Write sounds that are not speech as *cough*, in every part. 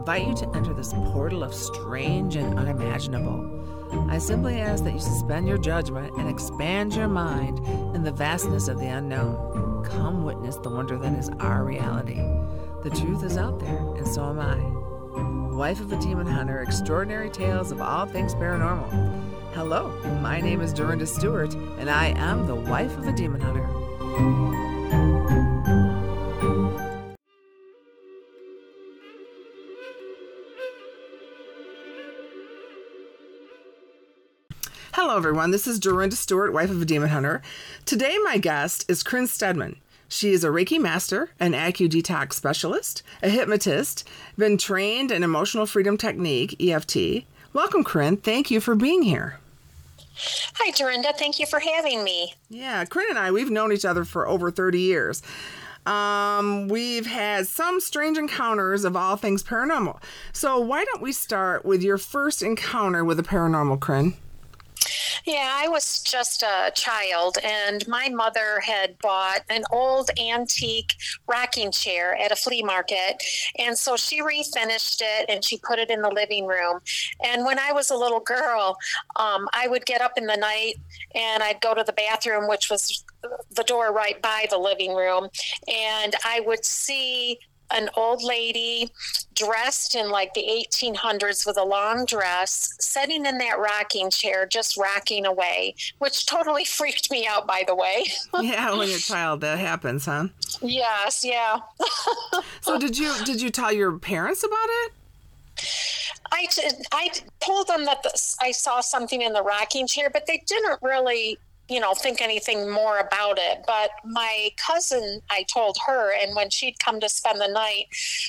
invite you to enter this portal of strange and unimaginable. I simply ask that you suspend your judgment and expand your mind in the vastness of the unknown. Come witness the wonder that is our reality. The truth is out there, and so am I. Wife of a Demon Hunter, extraordinary tales of all things paranormal. Hello, my name is Dorinda Stewart, and I am the wife of a demon hunter. Hello, everyone. This is Dorinda Stewart, wife of a demon hunter. Today, my guest is Krin Steadman. She is a Reiki master, an Acu detox specialist, a hypnotist, been trained in emotional freedom technique, EFT. Welcome, Krin. Thank you for being here. Hi, Dorinda. Thank you for having me. Yeah, Krin and I, we've known each other for over 30 years. Um, we've had some strange encounters of all things paranormal. So, why don't we start with your first encounter with a paranormal, Corinne? Yeah, I was just a child, and my mother had bought an old antique rocking chair at a flea market. And so she refinished it and she put it in the living room. And when I was a little girl, um, I would get up in the night and I'd go to the bathroom, which was the door right by the living room, and I would see an old lady dressed in like the 1800s with a long dress, sitting in that rocking chair, just rocking away, which totally *laughs* freaked me out, by the way. *laughs* yeah, when you're a child, that happens, huh? Yes, yeah. *laughs* so did you did you tell your parents about it? I, I told them that the, I saw something in the rocking chair, but they didn't really you know, think anything more about it. But my cousin, I told her, and when she'd come to spend the night,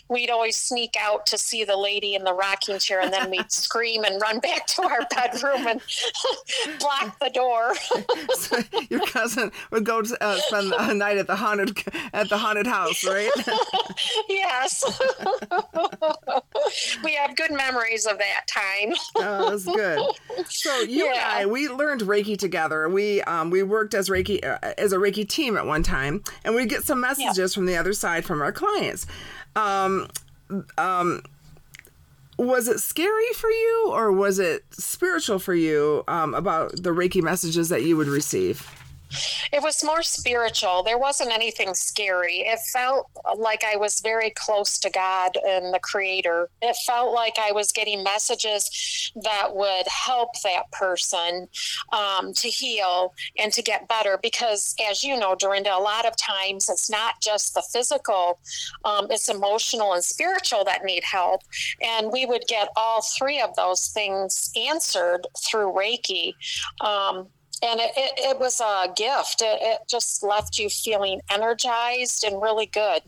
we'd always sneak out to see the lady in the rocking chair, and then we'd *laughs* scream and run back to our bedroom and *laughs* block the door. *laughs* so your cousin would go to uh, spend a night at the haunted at the haunted house, right? yes. we have good memories of that time. oh, that's good. So you yeah. and I, we learned Reiki together. We um, we worked as Reiki uh, as a Reiki team at one time, and we get some messages yep. from the other side from our clients. Um, um, was it scary for you, or was it spiritual for you um, about the Reiki messages that you would receive? It was more spiritual. There wasn't anything scary. It felt like I was very close to God and the Creator. It felt like I was getting messages that would help that person um, to heal and to get better. Because, as you know, Dorinda, a lot of times it's not just the physical, um, it's emotional and spiritual that need help. And we would get all three of those things answered through Reiki. Um, and it, it, it was a gift. It, it just left you feeling energized and really good.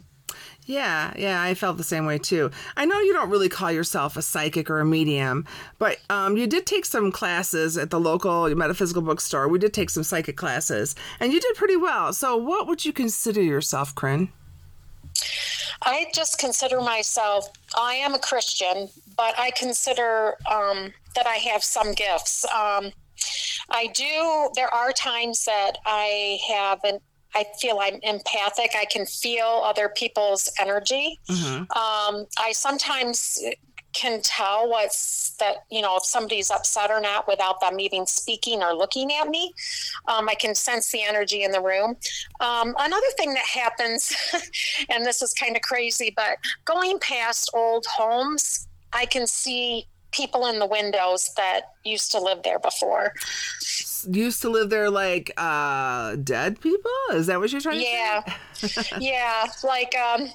Yeah, yeah, I felt the same way too. I know you don't really call yourself a psychic or a medium, but um, you did take some classes at the local metaphysical bookstore. We did take some psychic classes, and you did pretty well. So, what would you consider yourself, Corinne? I just consider myself, I am a Christian, but I consider um, that I have some gifts. Um, I do. There are times that I have an I feel I'm empathic. I can feel other people's energy. Mm-hmm. Um, I sometimes can tell what's that you know if somebody's upset or not without them even speaking or looking at me. Um, I can sense the energy in the room. Um, another thing that happens, *laughs* and this is kind of crazy, but going past old homes, I can see people in the windows that used to live there before. Used to live there like uh dead people? Is that what you're trying yeah. to say? Yeah. *laughs* yeah. Like um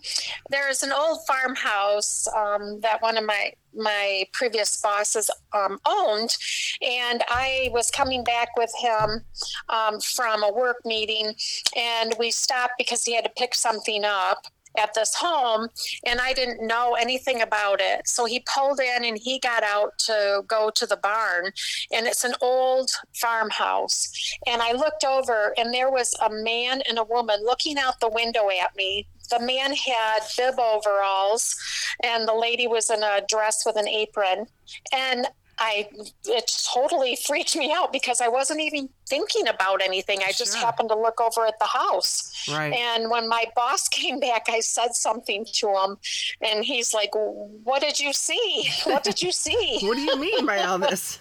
there's an old farmhouse um that one of my my previous bosses um, owned. And I was coming back with him um, from a work meeting, and we stopped because he had to pick something up at this home and I didn't know anything about it. So he pulled in and he got out to go to the barn and it's an old farmhouse. And I looked over and there was a man and a woman looking out the window at me. The man had bib overalls and the lady was in a dress with an apron. And I it totally *laughs* freaked me out because I wasn't even thinking about anything. I just Sure. happened to look over at the house. Right. And when my boss *laughs* came back, I said something to him, and he's like, "What did you see? What did you see?" *laughs* What do you mean by all this?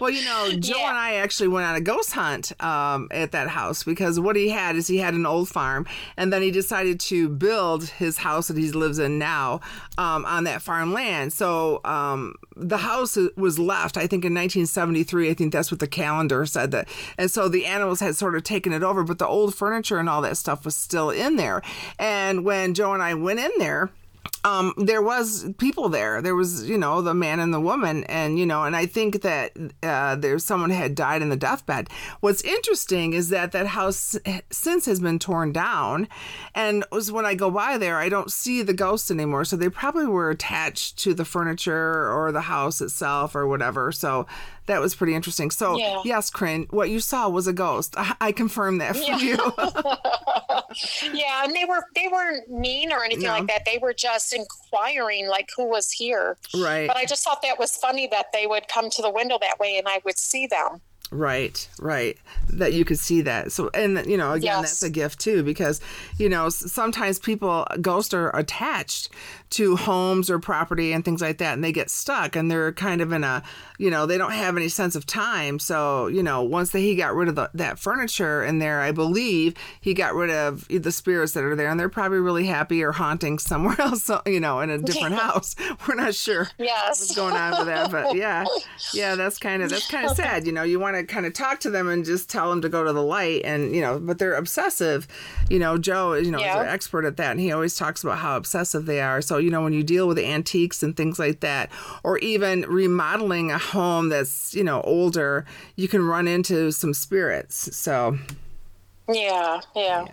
well, you know, Joe Yeah. and I actually went on a ghost hunt um, at that house because what he had is he had an old farm, and then he decided to build his house that he lives in now um, on that farm land. So um, the house was left, I think, in 1973. I think that's what the calendar said that, and so the animals had sort of taken it over, but the old furniture and all that stuff was still in there. And when Joe and I went in there um, there was people there. There was, you know, the man and the woman, and you know, and I think that uh, there's someone had died in the deathbed. What's interesting is that that house since has been torn down, and was when I go by there, I don't see the ghosts anymore. So they probably were attached to the furniture or the house itself or whatever. So that was pretty interesting. So Yeah. yes, Corinne, what you saw was a ghost. I, I confirm that for Yeah. you. *laughs* yeah, and they were they weren't mean or anything No. like that. They were just inquiring like who was here. right. But I just thought that was funny that they would come to the window that way and I would see them. Right, right. That you could see that. So, and you know, again, Yes. that's a gift too, because you know sometimes people ghosts are attached to homes or property and things like that, and they get stuck, and they're kind of in a, you know, they don't have any sense of time. So, you know, once they, he got rid of the, that furniture in there, I believe he got rid of the spirits that are there, and they're probably really happy or haunting *laughs* somewhere else, so- you know, in a different *laughs* house. *laughs* We're not sure Yes. what's going on with that but yeah yeah that's kind of that's kind of sad you know you want to kind of talk to them and just tell them to go to the light and you know but they're obsessive. You know joe you know Yeah. is an expert at that and he always talks about how obsessive they are. So you know when you deal with antiques and things like that or even remodeling a home that's you know older you can run into some spirits. So Yeah, yeah,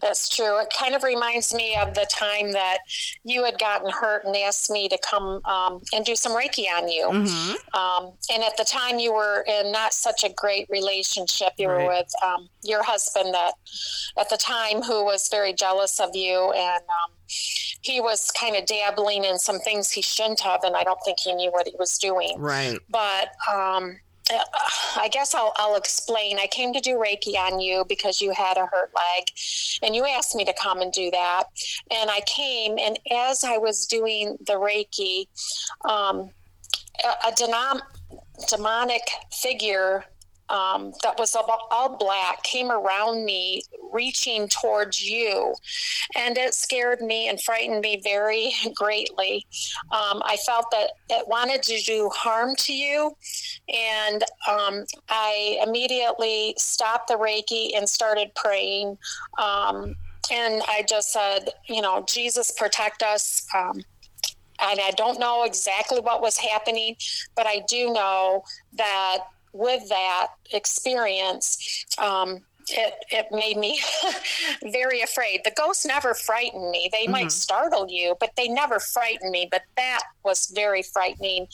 that's true. It kind of reminds me of the time that you had gotten hurt and asked me to come um, and do some Reiki on you. mhm. Um, and at the time, you were in not such a great relationship. You were with um, your husband that, at the time, who was very jealous of you, and um, he was kind of dabbling in some things he shouldn't have, and I don't think he knew what he was doing right but um, I guess I'll, I'll explain. I came to do Reiki on you because you had a hurt leg, and you asked me to come and do that. And I came, and as I was doing the Reiki, um, a, a denom- demonic figure um, that was all, all black came around me, reaching towards you, and it scared me and frightened me very *laughs* greatly. Um, I felt that it wanted to do harm to you, and um, I immediately stopped the Reiki and started praying. Um, and I just said, you know, Jesus, protect us. Um, and I don't know exactly what was happening, but I do know that with that experience, um, it, it made me *laughs* very afraid. The ghosts never frightened me. They might startle you, but they never frightened me. But that was very frightening.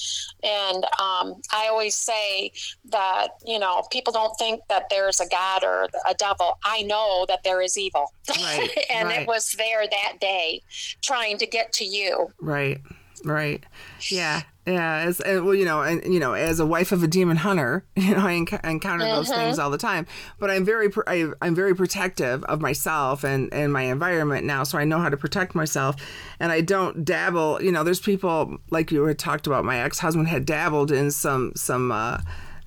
And um, I always say that, you know, people don't think that there's a God or a devil. I know that there is evil. Right, *laughs* and right. it was there that day trying to get to you. Right, right, yeah, yeah. As uh, well, you know, and you know, as a wife of a demon hunter, *laughs* you know, I enc- encounter those things all the time. But I'm very, pr- I, I'm very protective of myself and and my environment now, so I know how to protect myself, and I don't dabble. You know, there's people like you had talked about. My ex husband had dabbled in some some. uh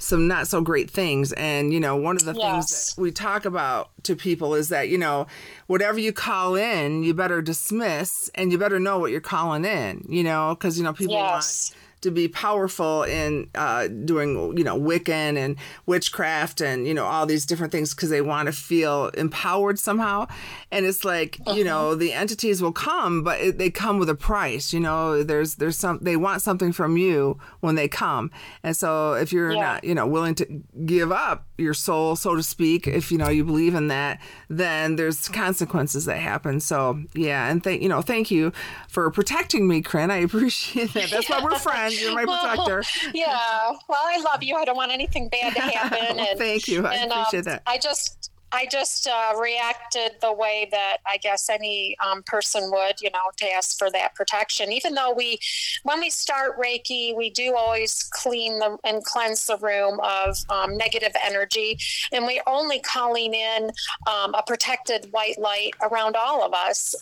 some not so great things and you know one of the things that we talk about to people is that you know whatever you call in you better dismiss and you better know what you're calling in you know because you know people Yes. want to be powerful in uh, doing you know wiccan and witchcraft and you know all these different things because they want to feel empowered somehow. And it's like you know the entities will come but it, they come with a price you know? There's there's some they want something from you when they come. And so if you're Yeah. not you know willing to give up your soul so to speak if you know you believe in that then there's consequences that happen. So yeah and thank you know thank you for protecting me Corinne. I *laughs* appreciate that. That's why we're *laughs* friends you're my *laughs* protector yeah. Well, I love you. I don't want anything bad to *laughs* happen. And Thank you. I and, appreciate um, that. I just I just uh, reacted the way that I guess any um, person would, you know, to ask for that protection. Even though we, when we start Reiki, we do always clean the and cleanse the room of um, negative energy, and we're only calling in um, a protected white light around all of us.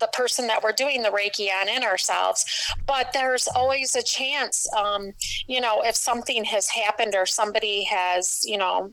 The person that we're doing the Reiki on in ourselves. But there's always a chance, um, you know, if something has happened or somebody has, you know,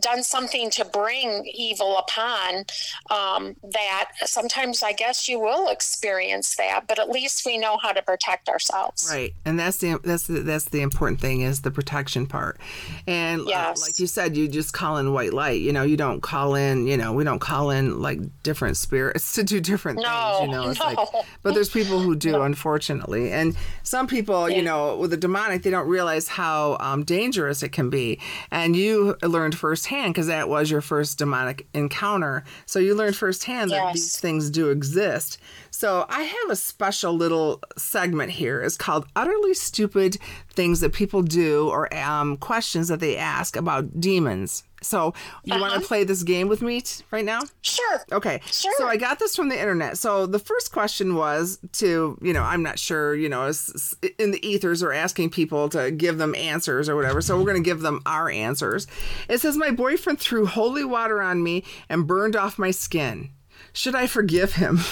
done something to bring evil upon, um, that sometimes I guess you will experience that, but at least we know how to protect ourselves. Right, and that's the that's the, that's the important thing is the protection part. And yes. uh, like you said, you just call in white light. You know, you don't call in. You know, we don't call in like different spirits *laughs* to do different no, things. You know, it's no. like, but there's people who do, *laughs* no. unfortunately, and some people, yeah. you know, with the demonic, they don't realize how um, dangerous it can be. And you learned firsthand because that was your first demonic encounter. So you learned firsthand yes. that these things do exist. So I have a special little segment here. It's called Utterly Stupid Things That People Do or um, Questions That They Ask About Demons. So you uh-huh. want to play this game with me t- right now? Sure. Okay. Sure. So I got this from the internet. So the first question was to, you know, I'm not sure, you know, is in the ethers or asking people to give them answers or whatever. So we're going to give them our answers. It says my boyfriend threw holy water on me and burned off my skin. Should I forgive him? *laughs*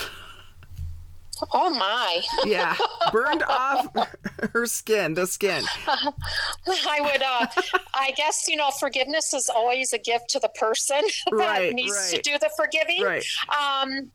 Oh my. yeah, *laughs* burned off *laughs* her skin, the skin. *laughs* I would uh I guess you know forgiveness is always a gift to the person that needs right. to do the forgiving. Right. Um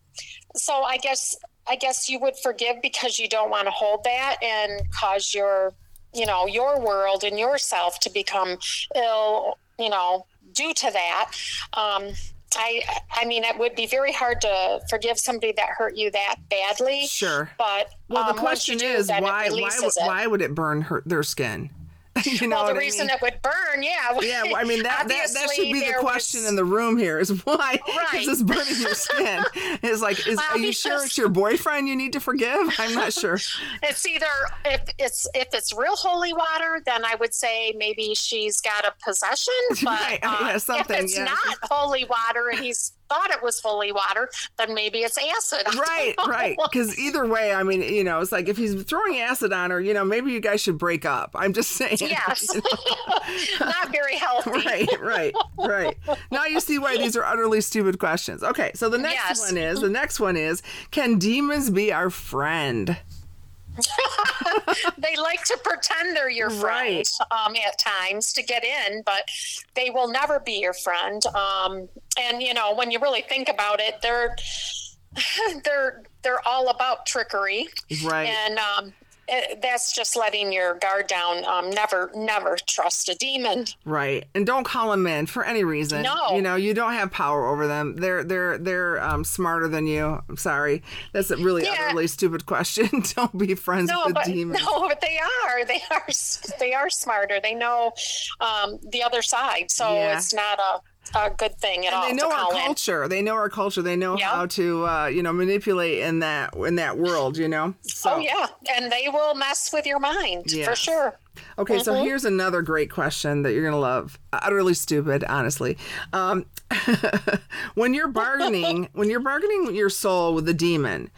so I guess I guess you would forgive because you don't want to hold that and cause your you know your world and yourself to become ill, you know, due to that. Um I I mean it would be very hard to forgive somebody that hurt you that badly. Sure. But well, the um, question do, is why why why would it burn her, their skin? *laughs* *laughs* you know well, the reason I mean? it would burn, yeah. *laughs* Yeah, well, I mean that, that that should be the question was... in the room here is why right. is this burning your skin? It's like, is are you sure it's your boyfriend you need to forgive? I'm not sure. It's either if it's if it's real holy water, then I would say maybe she's got a possession. But right. uh, yeah, something, if it's yeah. not holy water and he's thought it was holy water, then maybe it's acid. *laughs* Right, right. Because either way, I mean, you know, it's like if he's throwing acid on her, you know, maybe you guys should break up. I'm just *laughs* saying. Yes. You *laughs* know? Not very healthy. right, right, right. Now you see why these are utterly stupid questions. Okay, so the next Yes. one is the next one is can demons be our friend? *laughs* they like to pretend they're your friend Right. um, at times to get in, but they will never be your friend. Um, and you know, when you really think about it, they're *laughs* they're they're all about trickery, Right. and um, that's just letting your guard down. Um, never, never trust a demon. Right, and don't call them in for any reason. No. you know you don't have power over them. They're they're they're um, smarter than you. I'm sorry, that's a really Yeah. utterly stupid question. *laughs* don't be friends No, with but demons. no, but they are. They are. *laughs* They are smarter. They know um, the other side, so Yeah. it's not a, a good thing at and all. they know our call in. culture. They know our culture. They know Yeah. how to, uh, you know, manipulate in that in that world. You know. So, Oh yeah, and they will mess with your mind Yes. for sure. Okay, so Mhm. here's another great question that you're gonna love. Utterly stupid, honestly. Um, *laughs* when you're bargaining, *laughs* when you're bargaining your soul with the demon,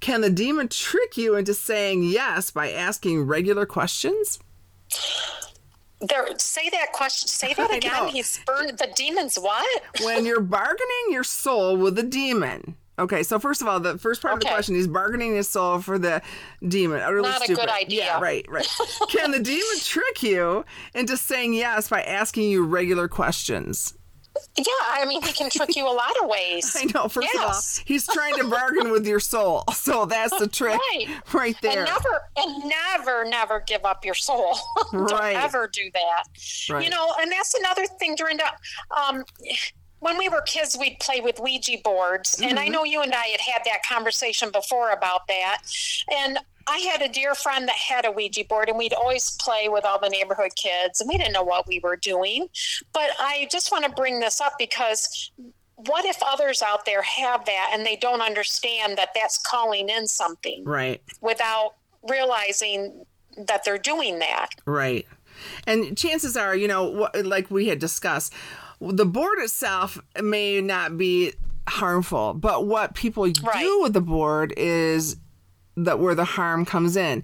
can the demon trick you into saying yes by asking regular questions? There, say that question. Say that *laughs* again. know. He's burned the demons. What? when you're bargaining your soul with a demon. Okay, so first of all, the first part of the question, he's bargaining his soul for the demon. Utterly Not a good idea. Yeah, right, right. Can the demon *laughs* trick you into saying yes by asking you regular questions? Yeah, I mean, he can trick you a lot of ways. *laughs* I know. First Yes. of all, he's trying to bargain with your soul, *laughs* so that's the trick Right. right there. And never, and never, never give up your soul. *laughs* Don't Right. ever do that. Right. You know, and that's another thing, Dorinda. Um, when we were kids, we'd play with Ouija boards, and Mm-hmm. I know you and I had had that conversation before about that. And I had a dear friend that had a Ouija board, and we'd always play with all the neighborhood kids, and we didn't know what we were doing. But I just want to bring this up because what if others out there have that and they don't understand that that's calling in something right, without realizing that they're doing that? right. And chances are, you know, like we had discussed, the board itself may not be harmful, but what people Right. do with the board is that where the harm comes in.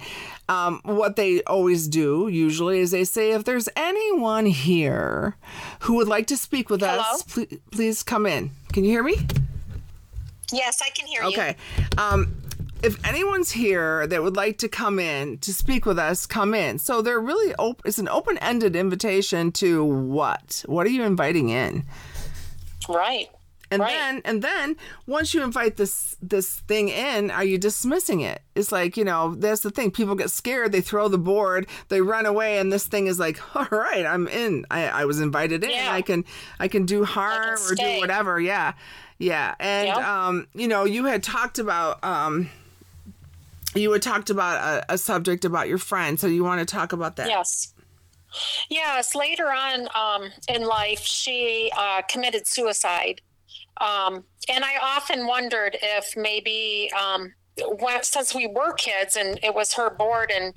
Um, what they always do usually is they say, if there's anyone here who would like to speak with us, Hello? please, come in. Can you hear me? Yes, I can hear you. Okay. Um, if anyone's here that would like to come in to speak with us, come in. So they're really open. It's an open-ended invitation to what? What are you inviting in? Right. And Right. then and then once you invite this this thing in, are you dismissing it? It's like, you know, that's the thing. People get scared, they throw the board, they run away, and this thing is like, *laughs* all right, I'm in. I, I was invited in. Yeah. I can I can do harm or do whatever. Yeah. Yeah. And Yeah. um, you know, you had talked about um you had talked about a, a subject about your friend, so you want to talk about that? Yes. Yes. Later on um, in life, she uh, committed suicide. Um, and I often wondered if maybe, um, when, since we were kids and it was her board and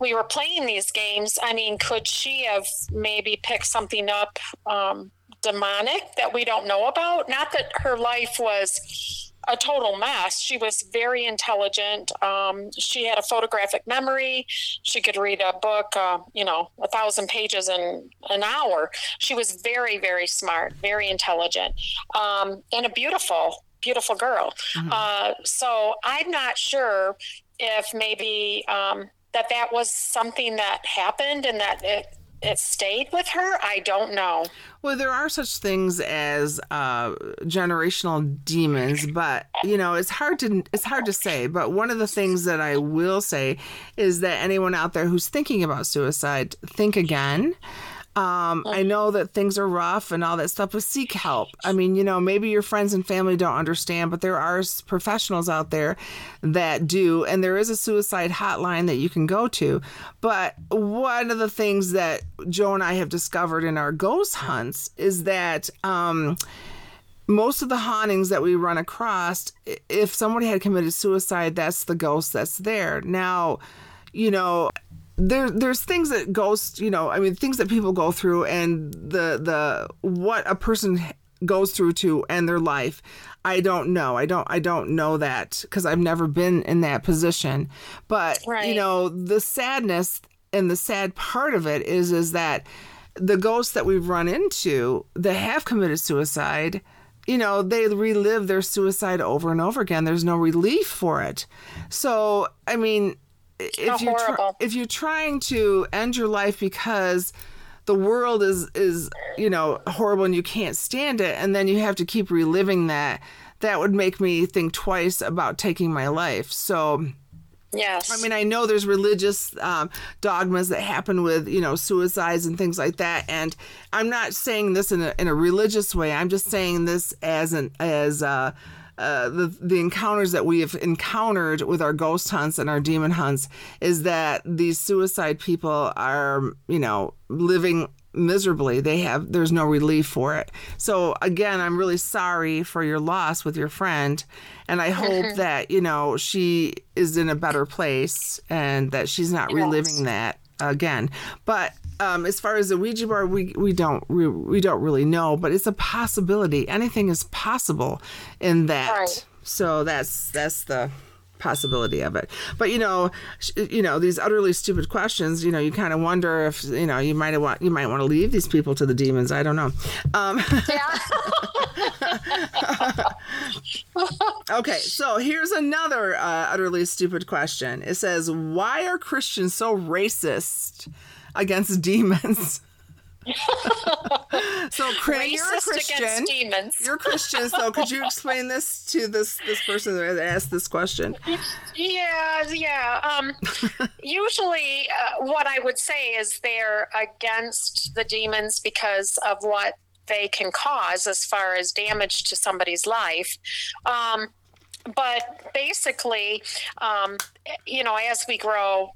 we were playing these games, I mean, could she have maybe picked something up um, demonic that we don't know about? Not that her life was a total mess. She was very intelligent. Um, she had a photographic memory. She could read a book, uh, you know, a thousand pages in an hour. She was very, very smart, very intelligent, um, and a beautiful, beautiful girl. Uh, so I'm not sure if maybe um, that that was something that happened and that it it stayed with her. I don't know. Well, there are such things as uh, generational demons, but you know it's hard to it's hard to say. But one of the things that I will say is that anyone out there who's thinking about suicide, think again. Um, I know that things are rough and all that stuff, but seek help. I mean, you know, maybe your friends and family don't understand, but there are professionals out there that do, and there is a suicide hotline that you can go to. But one of the things that Joe and I have discovered in our ghost hunts is that um, most of the hauntings that we run across, if somebody had committed suicide, that's the ghost that's there. Now, you know, there there's things that ghosts, you know, I mean things that people go through and the the what a person goes through to end their life. I don't know. I don't I don't know that because I've never been in that position. But you know, the sadness and the sad part of it is is that the ghosts that we've run into that have committed suicide, you know, they relive their suicide over and over again. There's no relief for it. So, I mean, if you're if you're trying to end your life because the world is is you know horrible and you can't stand it and then you have to keep reliving that that would make me think twice about taking my life so Yes. I mean, I know there's religious um, dogmas that happen with, you know, suicides and things like that. And I'm not saying this in a, in a religious way. I'm just saying this as an as uh, uh, the the encounters that we have encountered with our ghost hunts and our demon hunts is that these suicide people are, you know, living miserably. They have there's no relief for it. So again i'm really sorry for your loss with your friend and i hope *laughs* that you know she is in a better place and that she's not reliving that again. But um, as far as the Ouija board, we we don't we, we don't really know, but it's a possibility. Anything is possible in that. Right. So that's that's the possibility of it. But you know, sh- you know these utterly stupid questions. You know, you kind of wonder if you know you might want you might want to leave these people to the demons. I don't know. Um, *laughs* okay, so here's another uh, utterly stupid question. It says, "Why are Christians so racist against demons?" *laughs* so, Cran, you're a Christian. demons. You're a Christian, so could you explain this to this this person that asked this question? Yeah, yeah. Um, *laughs* usually, uh, what I would say is they're against the demons because of what they can cause as far as damage to somebody's life. Um, but basically, um, you know, as we grow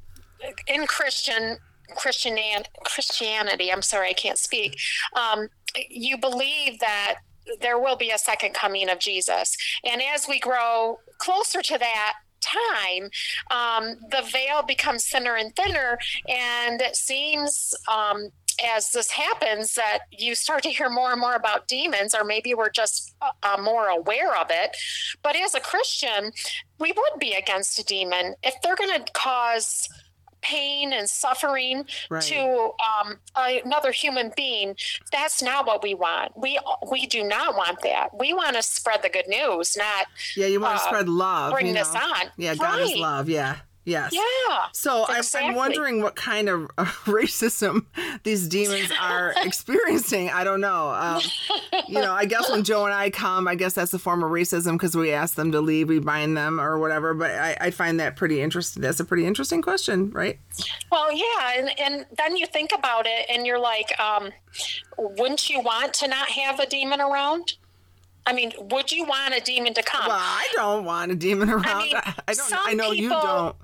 in Christian Christian Christianity, I'm sorry, I can't speak. Um, you believe that there will be a second coming of Jesus, and as we grow closer to that time, um, the veil becomes thinner and thinner, and it seems um, as this happens that you start to hear more and more about demons or maybe we're just uh, more aware of it but as a christian we would be against a demon if they're going to cause pain and suffering right. to um, another human being that's not what we want we we do not want that we want to spread the good news not yeah you want to uh, spread love bring you know? this on yeah god right. is love yeah Yes. Yeah. So exactly. I'm, wondering what kind of uh, *laughs* racism these demons are *laughs* experiencing. I don't know. Um, you know, I guess when Joe and I come, I guess that's a form of racism because we ask them to leave, we bind them or whatever. But I, I, find that pretty interesting. That's a pretty interesting question, right? Well, yeah. And, and then you think about it and you're like, um, wouldn't you want to not have a demon around? I mean, would you want a demon to come? Well, I don't want a demon around. I, mean, I don't. I know people, you don't.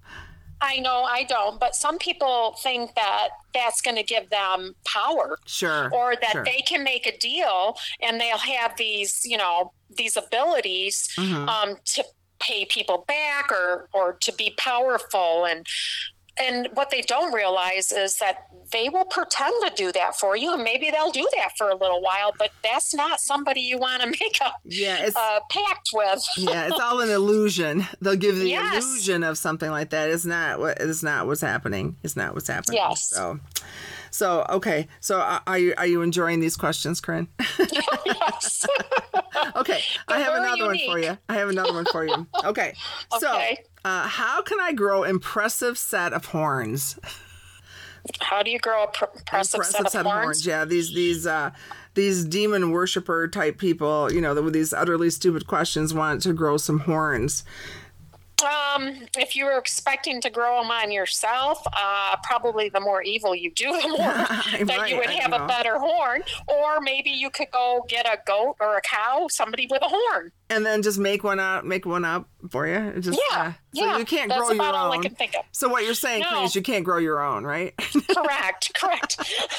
I know I don't, but some people think that that's going to give them power. Sure. Or that sure. they can make a deal and they'll have these, you know, these abilities mm-hmm. um, to pay people back or or to be powerful and and what they don't realize is that they will pretend to do that for you and maybe they'll do that for a little while but that's not somebody you want to *laughs* make a yeah, it's, uh, pact with. Yeah it's all an illusion. They'll give the yes. illusion of something like that. It's not what it's not what's happening. It's not what's happening. Yes. So so okay, so are you are you enjoying these questions, Corinne? *laughs* *laughs* yes. Okay, *laughs* I have another one for you. I have another one for you. *laughs* Okay, so. Uh, how can I grow impressive set of horns? How do you grow a pr- impressive, impressive, set, of, set horns? of horns? Yeah, these these uh, these demon worshiper type people, you know, with these utterly stupid questions, want to grow some horns. Um, if you were expecting to grow them on yourself, uh, probably the more evil you do, the more *laughs* that right, you would have a better horn. Or maybe you could go get a goat or a cow, somebody with a horn, and then just make one up, make one up for you. Just, yeah, uh, so yeah. You can't grow your own. That's about all I can think of. So what you're saying no. is you can't grow your own, right? correct, correct. *laughs*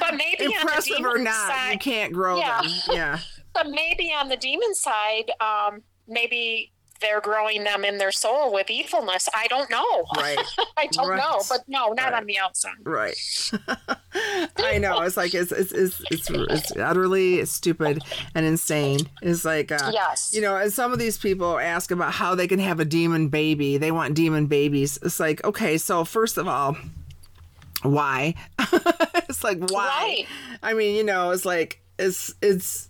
but maybe impressive or not, side, you can't grow yeah. them. Yeah. *laughs* But maybe on the demon side, um, maybe they're growing them in their soul with evilness. I don't know. Right. *laughs* I don't right. know, but no, not right. on the outside. Right. *laughs* I know. It's like it's it's it's it's, it's utterly stupid and insane. It's like uh, yes, you know. And some of these people ask about how they can have a demon baby. They want demon babies. It's like okay, so first of all why *laughs* it's like why right. i mean you know it's like it's it's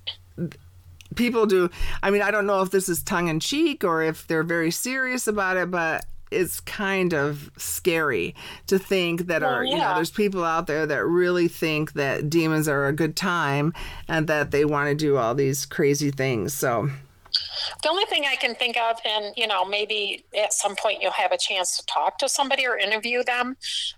people do. I mean, I don't know if this is tongue in cheek or if they're very serious about it, but it's kind of scary to think that well, are yeah. you know there's people out there that really think that demons are a good time and that they want to do all these crazy things so the only thing I can think of, and you know, maybe at some point you'll have a chance to talk to somebody or interview them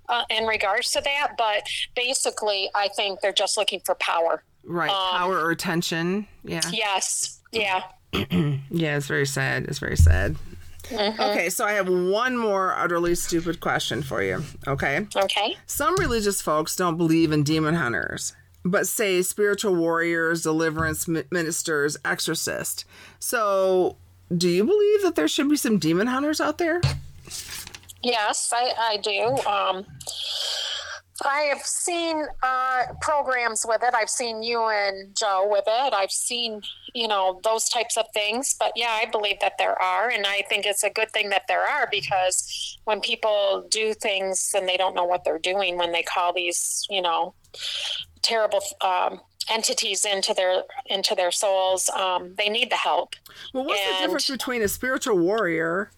uh, in regards to that. But basically, I think they're just looking for power. Right. Um, power or attention. Yeah. Yes. Yeah. *clears throat* yeah, it's very sad. It's very sad. Mm-hmm. Okay, so I have one more utterly stupid question for you. Okay. Okay. Some religious folks don't believe in demon hunters, but say spiritual warriors, deliverance ministers, exorcists. So, do you believe that there should be some demon hunters out there? Yes, I, I do. Um, I have seen uh, programs with it. I've seen you and Joe with it. I've seen, you know, those types of things. But yeah, I believe that there are. And I think it's a good thing that there are because when people do things and they don't know what they're doing, when they call these, you know, terrible um, entities into their into their souls, um, they need the help. Well, what's and, the difference between a spiritual warrior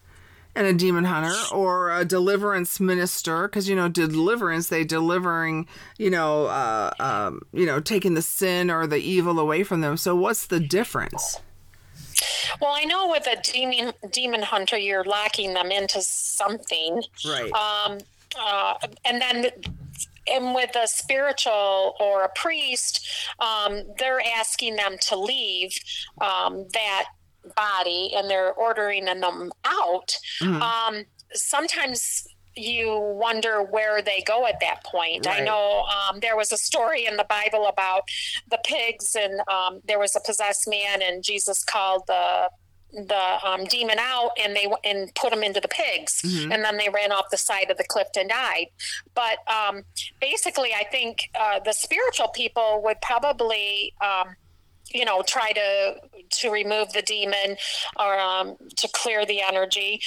and a demon hunter or a deliverance minister because you know deliverance they delivering you know uh, um, you know taking the sin or the evil away from them. So what's the difference? Well i know with a demon demon hunter you're locking them into something. Right. Um, uh, and then and with a spiritual or a priest, um, they're asking them to leave um, that body and they're ordering them out, mm-hmm. um, sometimes you wonder where they go at that point. Right. I know um, there was a story in the Bible about the pigs, and um, there was a possessed man, and Jesus called the the um, demon out and they and put him into the pigs Mhm. and then they ran off the side of the cliff and died but um, basically i think uh, the spiritual people would probably um, you know try to to remove the demon or um, to clear the energy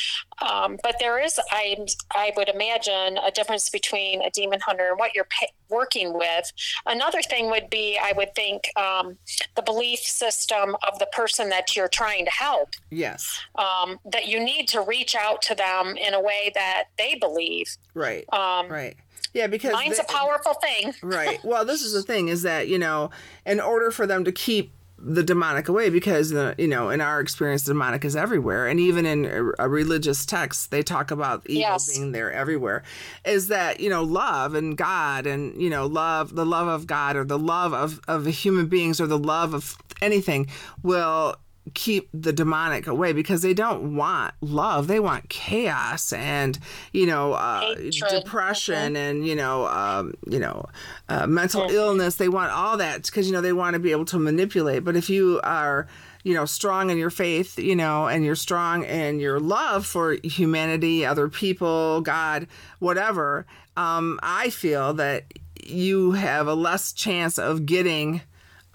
um, but there is i i would imagine a difference between a demon hunter and what you're pa- working with another thing would be i would think um, the belief system of the person that you're trying to help Yes. um, that you need to reach out to them in a way that they believe Right. um, Right. Yeah, because mind's they- a powerful thing *laughs* right. Well, this is the thing is that, you know, in order for them to keep the demonic away because the you know in our experience the demonic is everywhere and even in a, a religious text they talk about evil Yes. being there everywhere is that you know love and god and you know love the love of god or the love of of human beings or the love of anything will keep the demonic away because they don't want love. They want chaos and you know uh, depression and you know um, you know uh, mental illness. They want all that because you know they want to be able to manipulate. But if you are you know strong in your faith you know and you're strong in your love for humanity other people god whatever um, i feel that you have a less chance of getting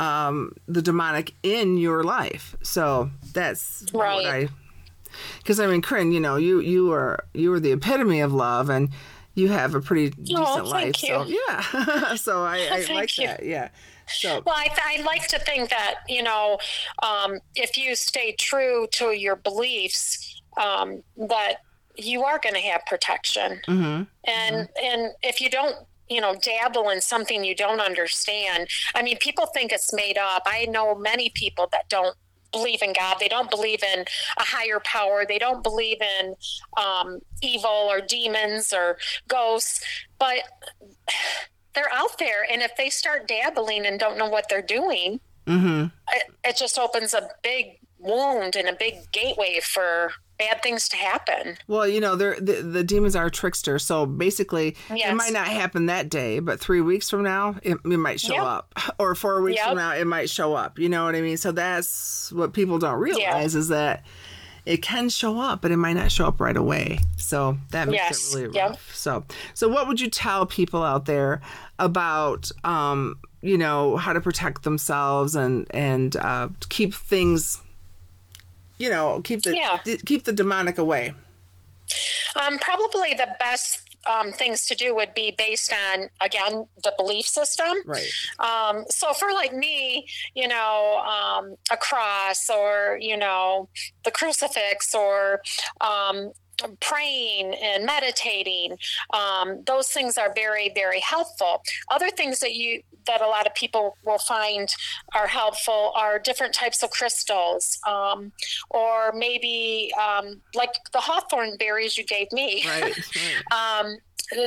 um, the demonic in your life. So that's Right. what I. Because I mean, Corinne, you know, you you are you are the epitome of love, and you have a pretty decent Oh, life. thank So *laughs* yeah, so I, *laughs* I like you. that. Yeah. So Well, I, I like to think that you know, um, if you stay true to your beliefs, um, that you are going to have protection. mhm. And and if you don't, you know, dabble in something you don't understand, I mean, people think it's made up. I know many people that don't believe in God. They don't believe in a higher power. They don't believe in um, evil or demons or ghosts, but they're out there. And if they start dabbling and don't know what they're doing, Mhm. it, it just opens a big wound and a big gateway for bad things to happen. Well, you know, they're, the the demons are tricksters. So basically, it might not happen that day, but three weeks from now, it, it might show Yep. up, *laughs* or four weeks from now, it might show up. You know what I mean? So that's what people don't realize is that it can show up, but it might not show up right away. So that makes Yes. it really Yep. rough. So, so what would you tell people out there about, um, you know, how to protect themselves and and uh, keep things, you know, keep the Yeah. keep the demonic away? Um, probably the best um, things to do would be based on, again, the belief system. Right. Um, so for like me, you know, um, a cross or, you know, the crucifix or um, praying and meditating, um, those things are very, very helpful. Other things that you, that a lot of people will find are helpful are different types of crystals, um, or maybe um, like the hawthorn berries you gave me Right. *laughs* right. um,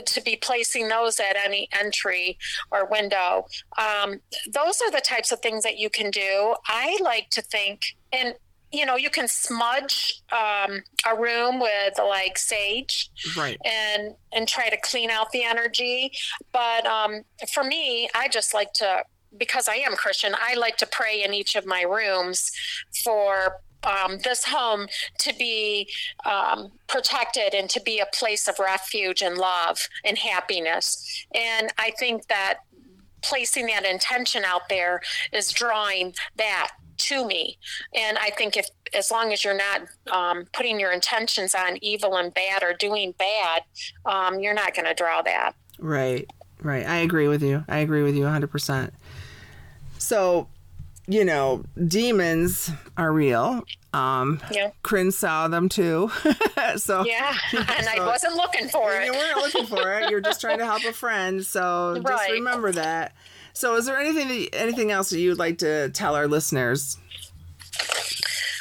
to be placing those at any entry or window. Um, those are the types of things that you can do. I like to think, and you know, you can smudge um, a room with like sage Right. and and try to clean out the energy. But um, for me, I just like to because I am Christian. I like to pray in each of my rooms for. Um, this home to be um, protected and to be a place of refuge and love and happiness. And I think that placing that intention out there is drawing that to me. And I think if, as long as you're not um, putting your intentions on evil and bad or doing bad, um, you're not going to draw that. Right, right. I agree with you. I agree with you 100%. So, you know, demons are real. Um, Yeah. Corinne saw them too. *laughs* so, Yeah. *laughs* *laughs* And I wasn't looking for it. you weren't looking for it. You're just trying to help a friend. So, just remember that. So, is there anything anything else that you'd like to tell our listeners?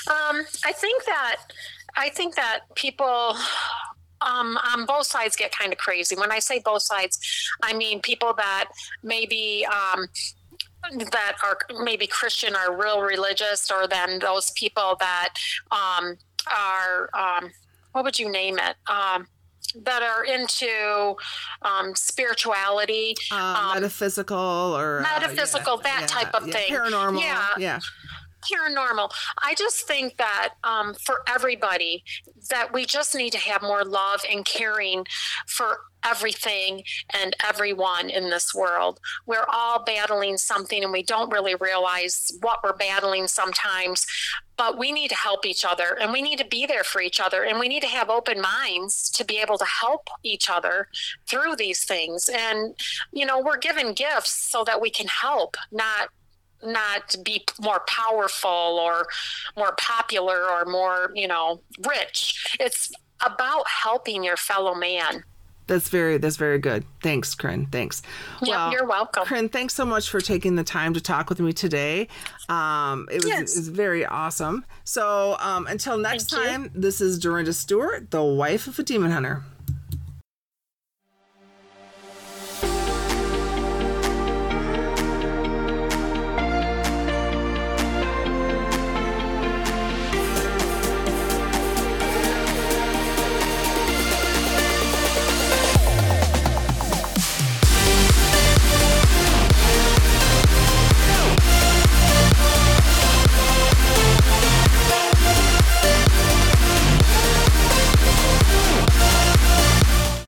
Um, I think that I think that people um, on both sides get kind of crazy. When I say both sides, I mean people that maybe um, that are maybe Christian or real religious, or then those people that um, are um, what would you name it? Um, that are into um, spirituality, Uh, Um, metaphysical or uh, metaphysical, that type of thing. Paranormal. Yeah. Yeah. Paranormal. I just think that um, for everybody, that we just need to have more love and caring for everything and everyone in this world. We're all battling something and we don't really realize what we're battling sometimes, but we need to help each other and we need to be there for each other and we need to have open minds to be able to help each other through these things. And, you know, we're given gifts so that we can help, not not be more powerful or more popular or more, you know, rich. It's about helping your fellow man. That's very that's very good. Thanks, Corinne. Thanks. Yeah, well, you're welcome. Corinne, thanks so much for taking the time to talk with me today. Um, it was, yes. it was very awesome. So um, until next Thank time, you. this is Dorinda Stewart, the wife of a demon hunter.